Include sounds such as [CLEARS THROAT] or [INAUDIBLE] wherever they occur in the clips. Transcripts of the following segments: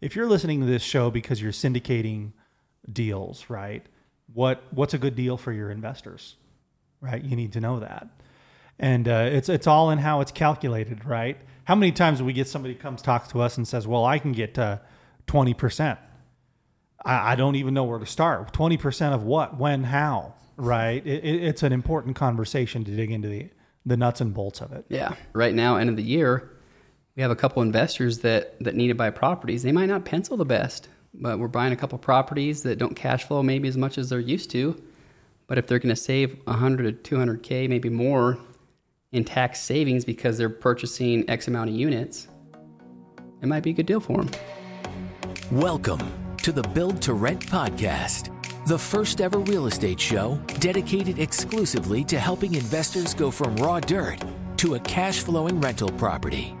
if you're listening to this show because you're syndicating deals, right? What what's a good deal for your investors, right? You need to know that, and uh, it's it's all in how it's calculated, right? How many times do we get somebody comes talks to us and says, "Well, I can get twenty percent." I, I don't even know where to start. Twenty percent of what, when, how, right? It, it, it's an important conversation to dig into the the nuts and bolts of it. Yeah. Right now, end of the year, we have a couple investors that that need to buy properties. They might not pencil the best, but we're buying a couple properties that don't cash flow maybe as much as they're used to. But if they're going to save 100 to 200k, maybe more in tax savings because they're purchasing X amount of units, it might be a good deal for them. Welcome to the Build to Rent podcast, the first ever real estate show dedicated exclusively to helping investors go from raw dirt to a cash flowing rental property.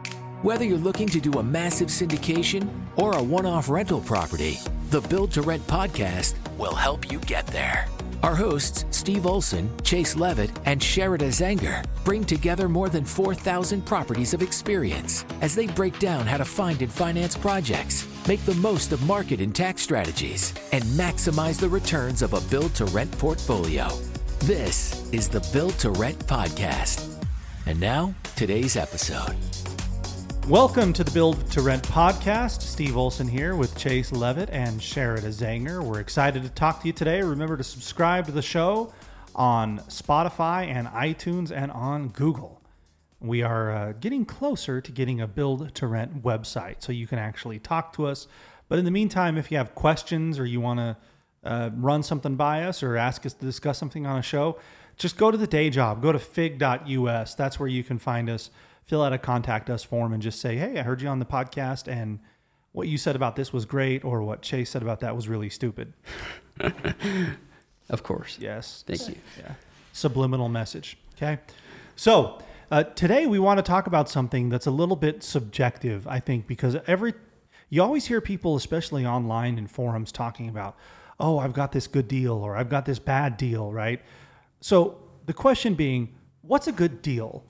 Whether you're looking to do a massive syndication or a one off rental property, the Build to Rent podcast will help you get there. Our hosts, Steve Olson, Chase Levitt, and Sherida Zanger, bring together more than 4,000 properties of experience as they break down how to find and finance projects, make the most of market and tax strategies, and maximize the returns of a build to rent portfolio. This is the Build to Rent podcast. And now, today's episode. Welcome to the Build to Rent podcast. Steve Olson here with Chase Levitt and Sherida Zanger. We're excited to talk to you today. Remember to subscribe to the show on Spotify and iTunes and on Google. We are uh, getting closer to getting a Build to Rent website so you can actually talk to us. But in the meantime, if you have questions or you want to uh, run something by us or ask us to discuss something on a show, just go to the day job. Go to fig.us. That's where you can find us fill out a contact us form and just say, hey, I heard you on the podcast and what you said about this was great or what Chase said about that was really stupid. [LAUGHS] of course. Yes. Thank you. Yeah. Subliminal message. Okay. So uh, today we want to talk about something that's a little bit subjective, I think, because every you always hear people, especially online in forums, talking about, oh, I've got this good deal or I've got this bad deal, right? So the question being, what's a good deal?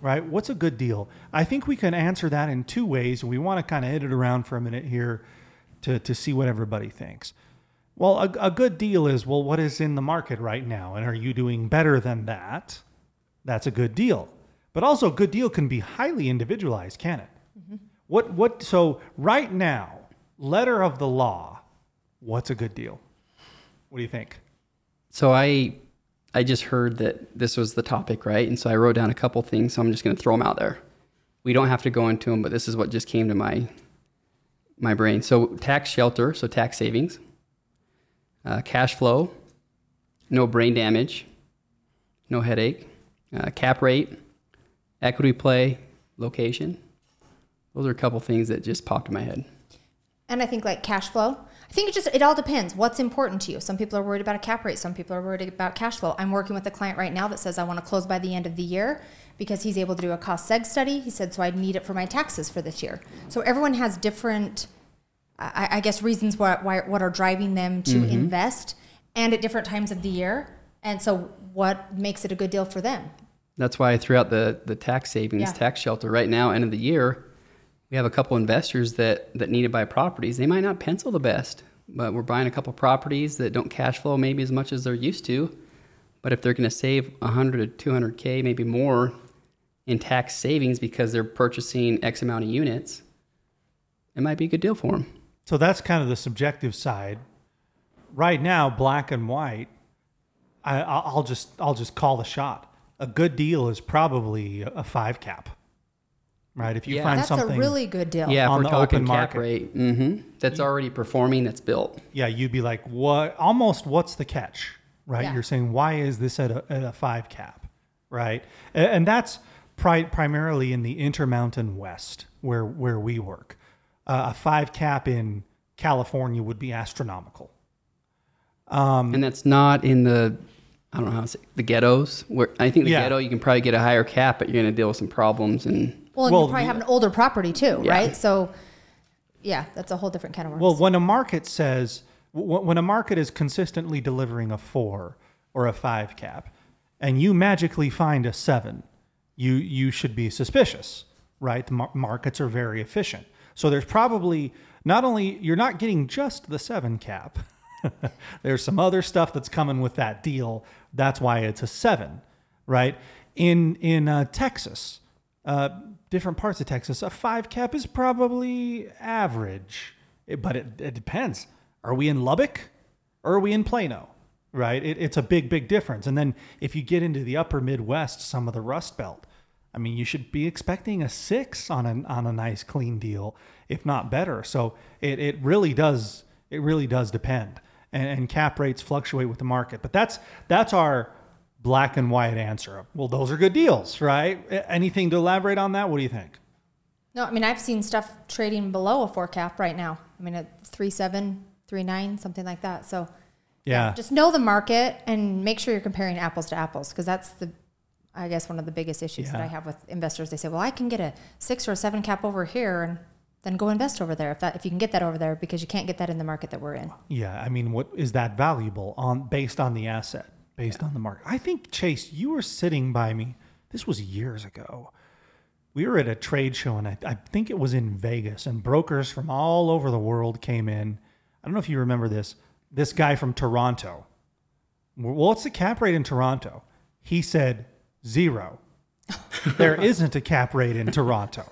Right? What's a good deal? I think we can answer that in two ways, and we want to kind of hit it around for a minute here to, to see what everybody thinks. Well, a, a good deal is, well, what is in the market right now? And are you doing better than that? That's a good deal. But also, a good deal can be highly individualized, can it? Mm-hmm. What, what, so right now, letter of the law, what's a good deal? What do you think? So I I just heard that this was the topic, right? And so I wrote down a couple things. So I'm just going to throw them out there. We don't have to go into them, but this is what just came to my my brain. So tax shelter, so tax savings, uh, cash flow, no brain damage, no headache, uh, cap rate, equity play, location. Those are a couple things that just popped in my head. And I think like cash flow. I think it just it all depends. What's important to you? Some people are worried about a cap rate. Some people are worried about cash flow. I'm working with a client right now that says I want to close by the end of the year because he's able to do a cost seg study. He said so I need it for my taxes for this year. So everyone has different, I, I guess, reasons why, why, what are driving them to mm-hmm. invest, and at different times of the year. And so what makes it a good deal for them? That's why I threw out the the tax savings yeah. tax shelter right now. End of the year we have a couple investors that that need to buy properties. They might not pencil the best, but we're buying a couple properties that don't cash flow maybe as much as they're used to. But if they're going to save 100 to 200k, maybe more in tax savings because they're purchasing X amount of units, it might be a good deal for them. So that's kind of the subjective side. Right now, black and white, I, will just I'll just call the shot. A good deal is probably a five cap right? If you yeah. find that's something, that's a really good deal. Yeah, on the open market rate, mm-hmm. that's already performing, that's built. Yeah, you'd be like, what? Almost, what's the catch, right? Yeah. You're saying, why is this at a, at a five cap, right? And, and that's pri- primarily in the Intermountain West, where where we work. Uh, a five cap in California would be astronomical. Um, and that's not in the I don't know how to say the ghettos. Where I think the yeah. ghetto you can probably get a higher cap, but you're going to deal with some problems and well, well, you probably have an older property too, yeah. right? So, yeah, that's a whole different kind of work. Well, when a market says, when a market is consistently delivering a four or a five cap, and you magically find a seven, you you should be suspicious, right? The mar- markets are very efficient. So there's probably not only you're not getting just the seven cap. [LAUGHS] there's some other stuff that's coming with that deal. That's why it's a seven, right? In in uh, Texas, uh, different parts of Texas, a five cap is probably average, It- but it, it depends. Are we in Lubbock or are we in Plano? Right? It, it's a big, big difference. And then if you get into the upper Midwest, some of the Rust Belt, I mean, you should be expecting a six on a on a nice clean deal, if not better. So it, it really does it really does depend, and, and cap rates fluctuate with the market. But that's that's our black and white answer. Well, those are good deals, right? Anything to elaborate on that? What do you think? No, I mean I've seen stuff trading below a four cap right now. I mean at three seven, three nine, something like that. So Yeah, just know the market and make sure you're comparing apples to apples because that's the I guess one of the biggest issues that I have with investors. They say, "Well, I can get a six or a seven cap over here, and then go invest over there if that if you can get that over there because you can't get that in the market that we're in." yeah. I mean, what is that valuable on based on the asset, based on the market? I think Chase, you were sitting by me. This was years ago. we were at a trade show and I, I think it was in Vegas and brokers from all over the world came in. I don't know if you remember this. This guy from Toronto. Well, what's the cap rate in Toronto? He said zero. [LAUGHS] there isn't a cap rate in Toronto,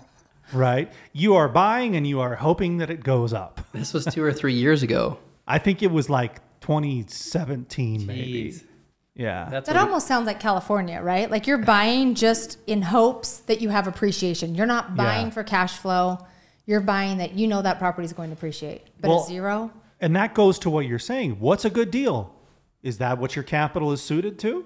right? You are buying and you are hoping that it goes up. This was two or three years ago. [LAUGHS] I think it was like 2017, maybe. Jeez. Yeah. That's That what- almost sounds like California, right? Like you're [LAUGHS] buying just in hopes that you have appreciation. You're not buying Yeah. for cash flow. You're buying that you know that property is going to appreciate. But Well, at zero, And that goes to what you're saying. What's a good deal? Is that what your capital is suited to?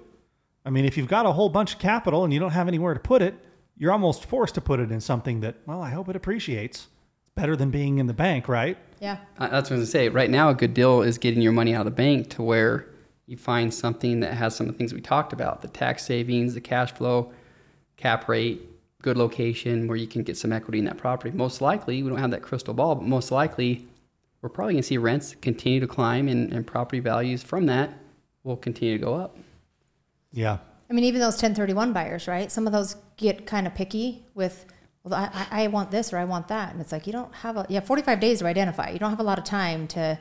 I mean, if you've got a whole bunch of capital and you don't have anywhere to put it, you're almost forced to put it in something that, well, I hope it appreciates. It's better than being in the bank, right? yeah. I- That's what I was gonna say. Right now, a good deal is getting your money out of the bank to where you find something that has some of the things we talked about: the tax savings, the cash flow, cap rate, good location, where you can get some equity in that property. Most likely, we don't have that crystal ball, but most likely, we're probably gonna see rents continue to climb, and, and property values from that will continue to go up. Yeah. I mean, even those 1031 buyers, right? Some of those get kind of picky with, well, I, I I want this or I want that. And it's like, you don't have a, you have 45 days to identify. You don't have a lot of time to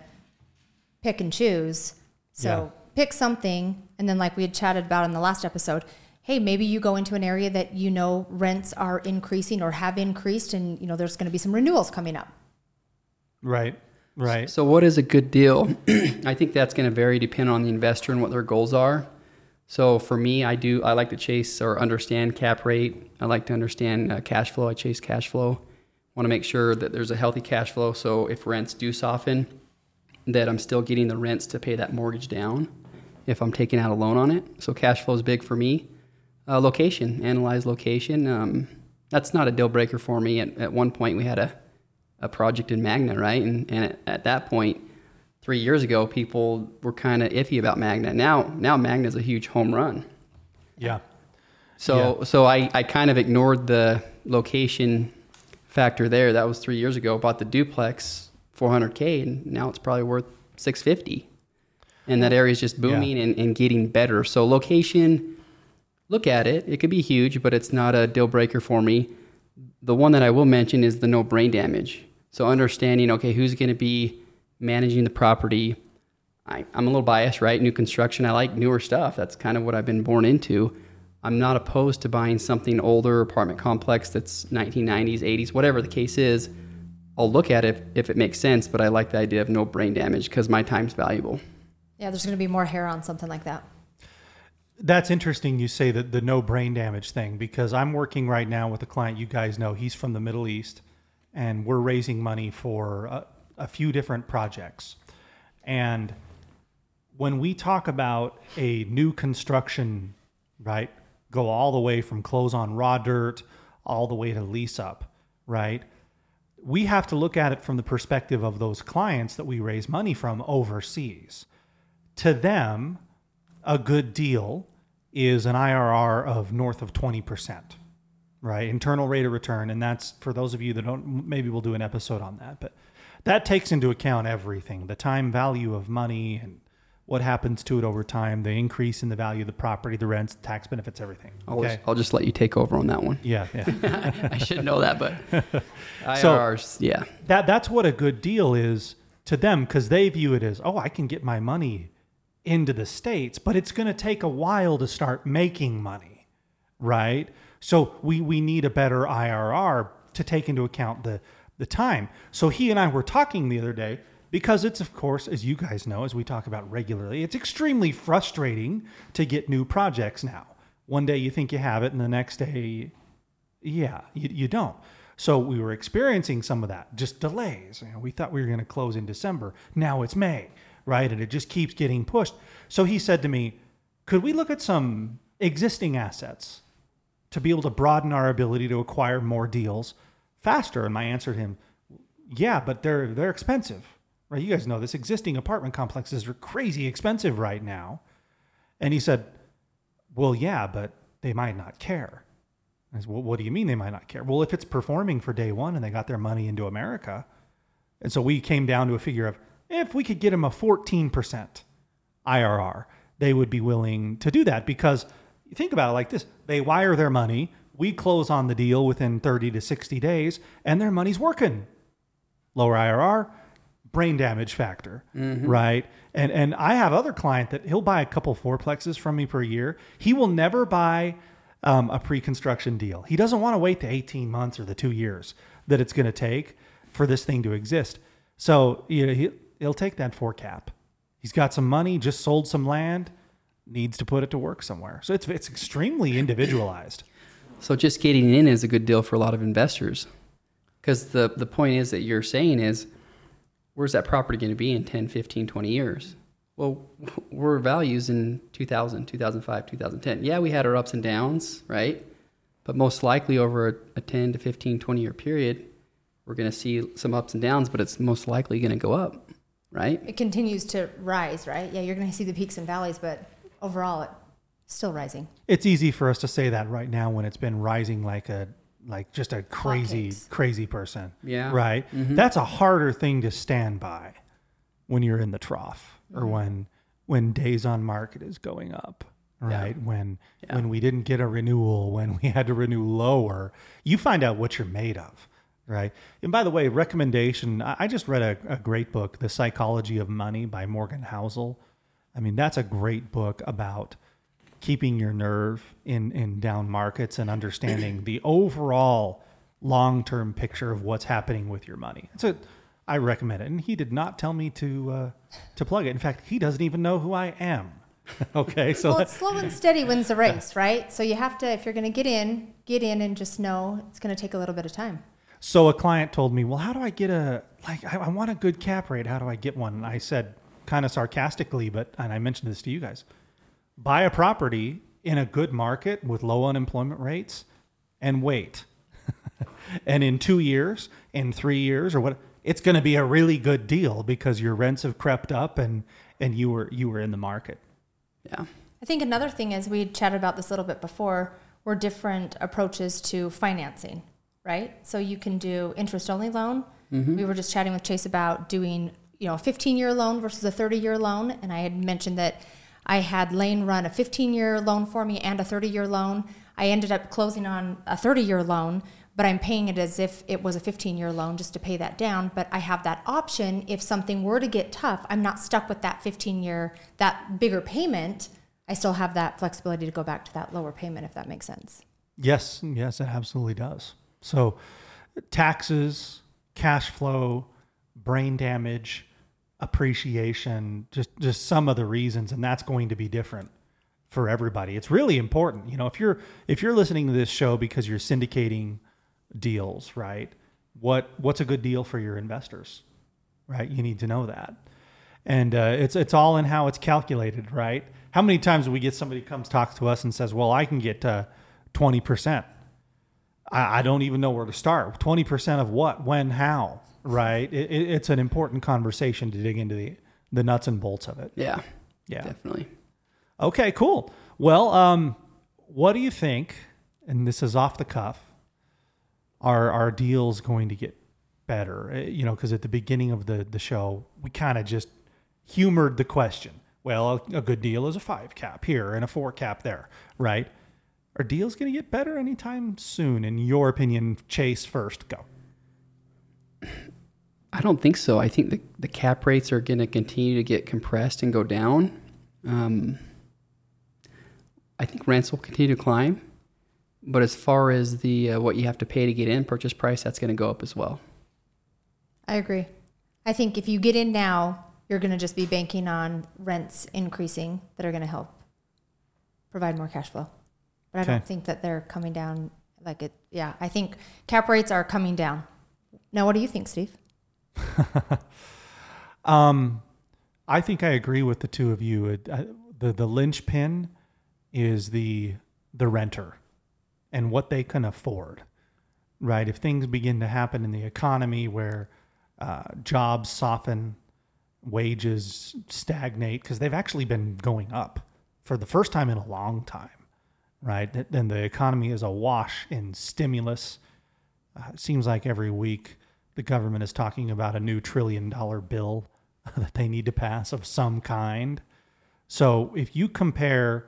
pick and choose. So Yeah. Pick something. And then, like we had chatted about in the last episode, hey, maybe you go into an area that you know rents are increasing or have increased, and you know there's going to be some renewals coming up. Right. Right. So, what is a good deal? [CLEARS THROAT] I think that's going to vary depending on the investor and what their goals are. So, for me, I do I like to chase or understand cap rate. I like to understand uh, cash flow. I chase cash flow. Want to make sure that there's a healthy cash flow. So, if rents do soften, that I'm still getting the rents to pay that mortgage down. If I'm taking out a loan on it, so cash flow is big for me. Uh, location, analyze location. Um, that's not a deal breaker for me. At, at one point, we had a a project in Magna, right? And and at, at that point, three years ago, people were kind of iffy about Magna. Now now Magna's a huge home run. Yeah. So so I, I kind of ignored the location factor there. That was three years ago. Bought the duplex 400k, and now it's probably worth 650. And that area is just booming and, and getting better. So location, look at it. It could be huge, but it's not a deal breaker for me. The one that I will mention is the no brain damage. So understanding, okay, who's going to be managing the property. I, I'm a little biased, right? New construction. I like newer stuff. That's kind of what I've been born into. I'm not opposed to buying something older, apartment complex that's 1990s, 80s, whatever the case is. I'll look at it if, if it makes sense, but I like the idea of no brain damage because my time's valuable. Yeah, there's going to be more hair on something like that. That's interesting you say that the no brain damage thing because I'm working right now with a client you guys know. He's from the Middle East and we're raising money for a, a few different projects. And when we talk about a new construction, right, go all the way from close on raw dirt all the way to lease up, right? We have to look at it from the perspective of those clients that we raise money from overseas. To them, a good deal is an IRR of north of 20%, right? Internal rate of return. And that's for those of you that don't, maybe we'll do an episode on that. But that takes into account everything the time value of money and what happens to it over time, the increase in the value of the property, the rents, tax benefits, everything. I'll, Okay. just, I'll just let you take over on that one. Yeah, yeah. [LAUGHS] I should know that, but [LAUGHS] IRRs, yeah. that that's what a good deal is to them because they view it as, oh, I can get my money into the states, but it's going to take a while to start making money, right? So we we need a better IRR to take into account the the time. So he and I were talking the other day because it's of course, as you guys know, as we talk about regularly, it's extremely frustrating to get new projects now. One day you think you have it, and the next day yeah, you, you don't. So we were experiencing some of that, just delays. You know, we thought we were going to close in December. Now it's May, right? And it just keeps getting pushed. So he said to me, could we look at some existing assets to be able to broaden our ability to acquire more deals faster? And my answer to him, yeah, but they're they're expensive, right? You guys know this. Existing apartment complexes are crazy expensive right now. And he said, well, yeah, but they might not care. I said, well, what do you mean they might not care? Well, if it's performing for day one and they got their money into America, and so we came down to a figure of if we could get them a 14% IRR, they would be willing to do that because think about it like this they wire their money, we close on the deal within 30 to 60 days, and their money's working. Lower IRR, brain damage factor, right? And and I have other client that he'll buy a couple fourplexes from me per year. He will never buy um, a pre-construction deal. He doesn't want to wait the 18 months or the two years that it's going to take for this thing to exist. So you know, he, he'll take that four cap. He's got some money, just sold some land, needs to put it to work somewhere. So it's it's extremely individualized. [CLEARS THROAT] So just getting in is a good deal for a lot of investors. Because the, the point is that you're saying is, where's that property going to be in 10, 15, 20 years? Well, [LAUGHS] we're values in 2000, 2005, 2010. Yeah, we had our ups and downs, right? But most likely over a, a 10 to 15, 20 year period, we're going to see some ups and downs, but it's most likely going to go up, right? It continues to rise, right? Yeah, you're going to see the peaks and valleys, but overall, it's still rising. It's easy for us to say that right now when it's been rising like a like just a crazy crazy person. Yeah. Right? Mm-hmm. That's a harder thing to stand by when you're in the trough or mm-hmm. when when days on market is going up. Right? When Yeah. when we didn't get a renewal, when we had to renew lower, you find out what you're made of. Right. And by the way, recommendation I just read a, a great book, The Psychology of Money by Morgan Housel. I mean, that's a great book about keeping your nerve in in down markets and understanding the overall long-term picture of what's happening with your money. So I recommend it. And he did not tell me to uh, to plug it. In fact, he doesn't even know who I am. [LAUGHS] okay, so Well, slow and steady wins the race, right? So you have to, if you're going to get in, get in and just know it's going to take a little bit of time. So a client told me, "Well, how do I get a like? I, I want a good cap rate. How do I get one?" And I said, kind of sarcastically, but and I mentioned this to you guys: buy a property in a good market with low unemployment rates, and wait. [LAUGHS] and in two years, in three years, or what, it's going to be a really good deal because your rents have crept up and and you were you were in the market. Yeah. I think another thing is we chatted about this a little bit before were different approaches to financing, right? So you can do interest only loan. Mm-hmm. We were just chatting with Chase about doing, you know, a 15 year loan versus a 30 year loan. And I had mentioned that I had Lane run a 15 year loan for me and a 30 year loan. I ended up closing on a 30 year loan, but I'm paying it as if it was a 15 year loan just to pay that down. But I have that option if something were to get tough, I'm not stuck with that 15 year, that bigger payment. I still have that flexibility to go back to that lower payment if that makes sense. Yes, yes, it absolutely does. So, taxes, cash flow, brain damage, appreciation, just just some of the reasons, and that's going to be different for everybody. It's really important. You know, if you're if you're listening to this show because you're syndicating deals, right? What what's a good deal for your investors, right? You need to know that, and uh, it's it's all in how it's calculated, right? How many times do we get somebody comes talks to us and says, "Well, I can get twenty percent." I, I don't even know where to start. Twenty percent of what, when, how, right? It, it, it's an important conversation to dig into the the nuts and bolts of it. Yeah. Yeah. Definitely. Okay, cool. Well, um, what do you think? And this is off the cuff. Are our deals going to get better? Uh, You know, because at the beginning of the the show, we kind of just humored the question. well, a, a good deal is a five cap here and a four cap there, right? Are deals going to get better anytime soon? In your opinion, Chase first, go. I don't think so. I think the, the cap rates are going to continue to get compressed and go down. Um, I think rents will continue to climb, but as far as the uh, what you have to pay to get in purchase price, that's going to go up as well. I agree. I think if you get in now, you're going to just be banking on rents increasing that are going to help provide more cash flow. But I Okay. don't think that they're coming down like it. Yeah, I think cap rates are coming down. Now, what do you think, Steve? [LAUGHS] Um, I think I agree with the two of you. It, uh, the the linchpin is the the renter and what they can afford, right? If things begin to happen in the economy where uh, jobs soften, wages stagnate because they've actually been going up for the first time in a long time, right? Th- Then the economy is awash in stimulus. Uh, it seems like every week the government is talking about a new trillion dollar bill [LAUGHS] that they need to pass of some kind. So if you compare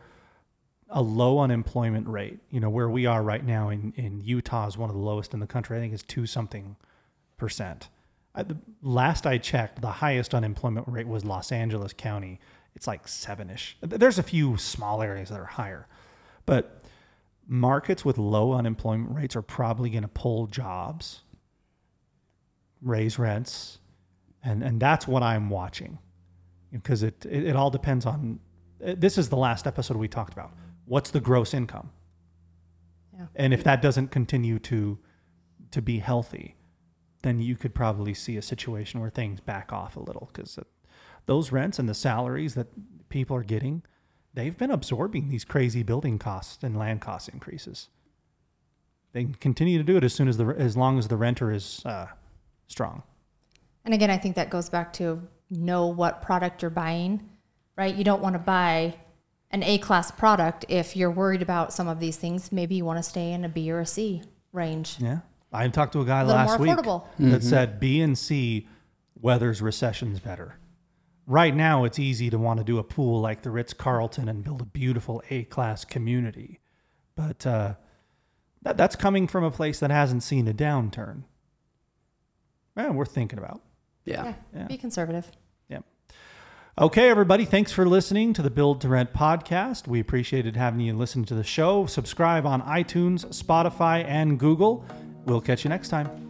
a low unemployment rate, you know, where we are right now in, in Utah is one of the lowest in the country. I think it's two something percent. I, the, last I checked, the highest unemployment rate was Los Angeles County. It's like seven ish. There's a few small areas that are higher, but markets with low unemployment rates are probably going to pull jobs, raise rents, and and that's what I'm watching because it, it it all depends on. Eh, this is the last episode we talked about. What's the gross income? Yeah. And if that doesn't continue to to be healthy, then you could probably see a situation where things back off a little because uh, those rents and the salaries that people are getting, they've been absorbing these crazy building costs and land cost increases. They can continue to do it as soon as the as long as the renter is uh, strong. And again, I think that goes back to know what product you're buying, right? You don't want to buy an A class product if you're worried about some of these things. Maybe you want to stay in a B or a C range. Yeah. I talked to a guy A last more week affordable. that said B and C weathers recessions better. Right now, it's easy to want to do a pool like the Ritz Carlton and build a beautiful A class community. But uh, that, that's coming from a place that hasn't seen a downturn. Man, we're thinking about. Yeah. Yeah. Yeah. Be conservative. Yeah. Okay, everybody. Thanks for listening to the Build to Rent podcast. We appreciated having you listen to the show. Subscribe on iTunes, Spotify, and Google. We'll catch you next time.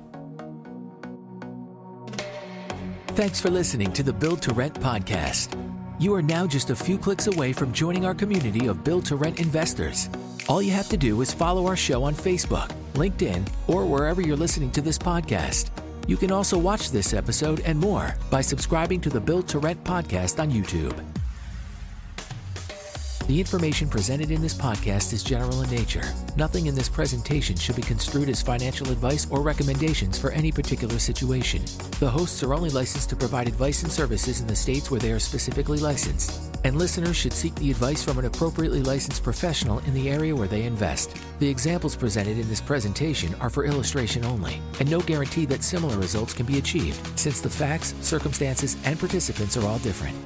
Thanks for listening to the Build to Rent podcast. You are now just a few clicks away from joining our community of Build to Rent investors. All you have to do is follow our show on Facebook, LinkedIn, or wherever you're listening to this podcast. You can also watch this episode and more by subscribing to the Build to Rent podcast on YouTube. The information presented in this podcast is general in nature. Nothing in this presentation should be construed as financial advice or recommendations for any particular situation. The hosts are only licensed to provide advice and services in the states where they are specifically licensed, and listeners should seek the advice from an appropriately licensed professional in the area where they invest. The examples presented in this presentation are for illustration only, and no guarantee that similar results can be achieved, since the facts, circumstances, and participants are all different.